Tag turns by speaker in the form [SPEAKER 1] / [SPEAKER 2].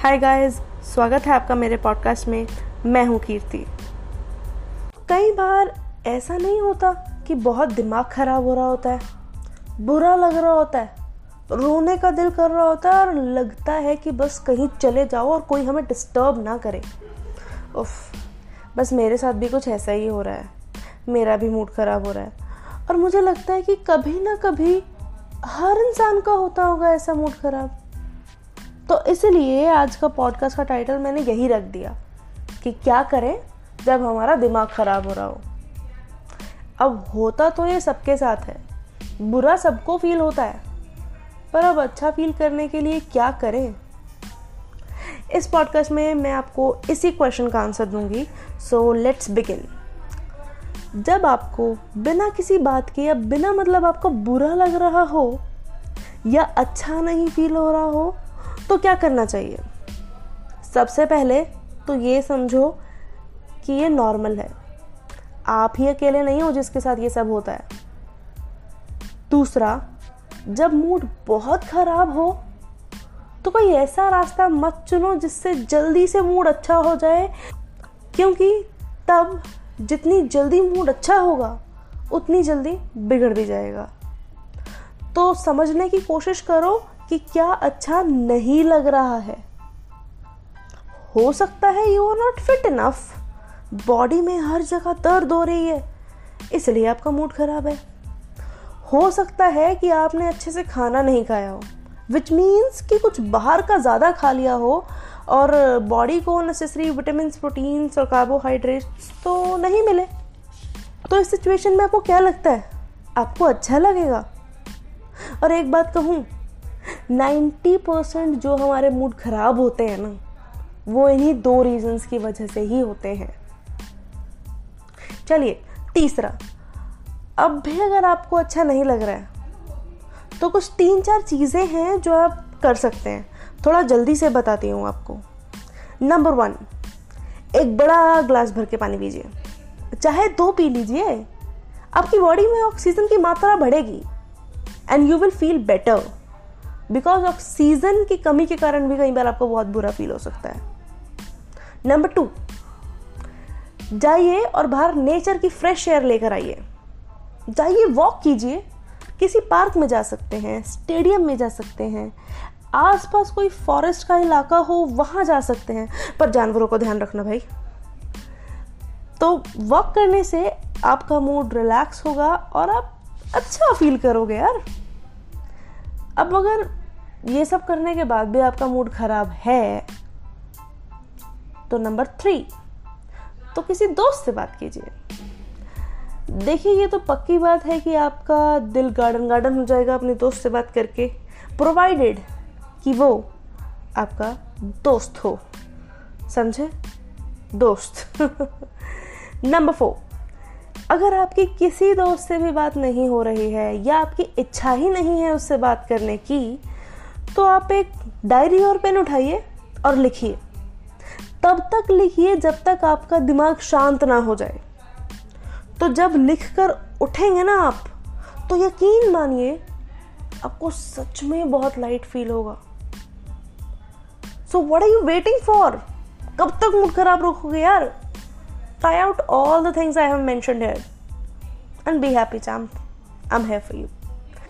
[SPEAKER 1] Hi guys स्वागत है आपका मेरे पॉडकास्ट में। मैं हूँ कीर्ति। कई बार ऐसा नहीं होता कि बहुत दिमाग खराब हो रहा होता है, बुरा लग रहा होता है, रोने का दिल कर रहा होता है और लगता है कि बस कहीं चले जाओ और कोई हमें डिस्टर्ब ना करे। उफ, बस मेरे साथ भी कुछ ऐसा ही हो रहा है। मेरा भी मूड ख़राब हो रहा है। और मुझे लगता है कि कभी ना कभी हर इंसान का होता होगा ऐसा मूड ख़राब। तो इसलिए आज का पॉडकास्ट का टाइटल मैंने यही रख दिया कि क्या करें जब हमारा दिमाग ख़राब हो रहा हो। अब होता तो ये सबके साथ है। बुरा सबको फील होता है। पर अब अच्छा फील करने के लिए क्या करें? इस पॉडकास्ट में मैं आपको इसी क्वेश्चन का आंसर दूँगी। सो लेट्स बिगिन जब आपको बिना किसी बात के या बिना मतलब आपको बुरा लग रहा हो या अच्छा नहीं फील हो रहा हो तो क्या करना चाहिए? सबसे पहले तो ये समझो कि ये नॉर्मल है। आप ही अकेले नहीं हो जिसके साथ ये सब होता है। दूसरा, जब मूड बहुत ख़राब हो तो कोई ऐसा रास्ता मत चुनो जिससे जल्दी से मूड अच्छा हो जाए, क्योंकि तब जितनी जल्दी मूड अच्छा होगा, उतनी जल्दी बिगड़ भी जाएगा। तो समझने की कोशिश करो कि क्या अच्छा नहीं लग रहा है। हो सकता है you are not fit enough body में हर जगह दर्द हो रही है, इसलिए आपका मूड खराब है। हो सकता है कि आपने अच्छे से खाना नहीं खाया हो विच मीन्स कि कुछ बाहर का ज़्यादा खा लिया हो, और बॉडी को नेसेसरी विटामिन प्रोटीन्स और कार्बोहाइड्रेट्स तो नहीं मिले। तो इस सिचुएशन में आपको क्या लगता है? आपको अच्छा लगेगा। और एक बात कहूँ नाइन्टी परसेंट जो हमारे मूड ख़राब होते हैं ना, वो इन्हीं दो रीजंस की वजह से ही होते हैं। चलिए, तीसरा। अब भी अगर आपको अच्छा नहीं लग रहा है तो कुछ तीन चार चीज़ें हैं जो आप कर सकते हैं। थोड़ा जल्दी से बताती हूँ आपको। नंबर वन एक बड़ा ग्लास भर के पानी पीजिए। चाहे दो पी लीजिए, आपकी बॉडी में ऑक्सीजन की मात्रा बढ़ेगी and you will feel better because of season की कमी के कारण भी कई बार आपको बहुत बुरा फील हो सकता है। नंबर टू जाइए और बाहर नेचर की फ्रेश एयर लेकर आइए। जाइए वॉक कीजिए। किसी पार्क में जा सकते हैं स्टेडियम में जा सकते हैं। आसपास कोई फॉरेस्ट का इलाका हो, वहाँ जा सकते हैं। पर जानवरों को ध्यान रखना भाई। तो वॉक करने से आपका मूड रिलैक्स होगा और आप अच्छा फील करोगे यार। अब अगर ये सब करने के बाद भी आपका मूड खराब है तो नंबर थ्री तो किसी दोस्त से बात कीजिए। देखिए, ये तो पक्की बात है कि आपका दिल गार्डन गार्डन हो जाएगा अपने दोस्त से बात करके प्रोवाइडेड कि वो आपका दोस्त हो। समझे? दोस्त। नंबर फोर अगर आपकी किसी दोस्त से भी बात नहीं हो रही है या आपकी इच्छा ही नहीं है उससे बात करने की तो आप एक डायरी और पेन उठाइए और लिखिए। तब तक लिखिए जब तक आपका दिमाग शांत ना हो जाए। तो जब लिख कर उठेंगे ना आप तो यकीन मानिए, आपको सच में बहुत लाइट फील होगा। So what are you waiting for कब तक मूड खराब रखोगे यार? Try out all the things I have mentioned here and be happy chum I'm here for you